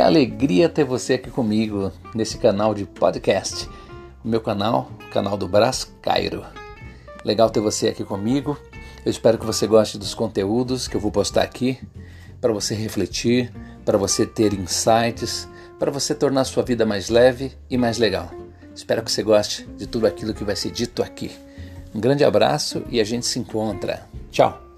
Que alegria ter você aqui comigo nesse canal de podcast. O meu canal, o canal do Brás Cairo. Legal ter você aqui comigo. Eu espero que você goste dos conteúdos que eu vou postar aqui para você refletir, para você ter insights, para você tornar a sua vida mais leve e mais legal. Espero que você goste de tudo aquilo que vai ser dito aqui. Um grande abraço e a gente se encontra. Tchau!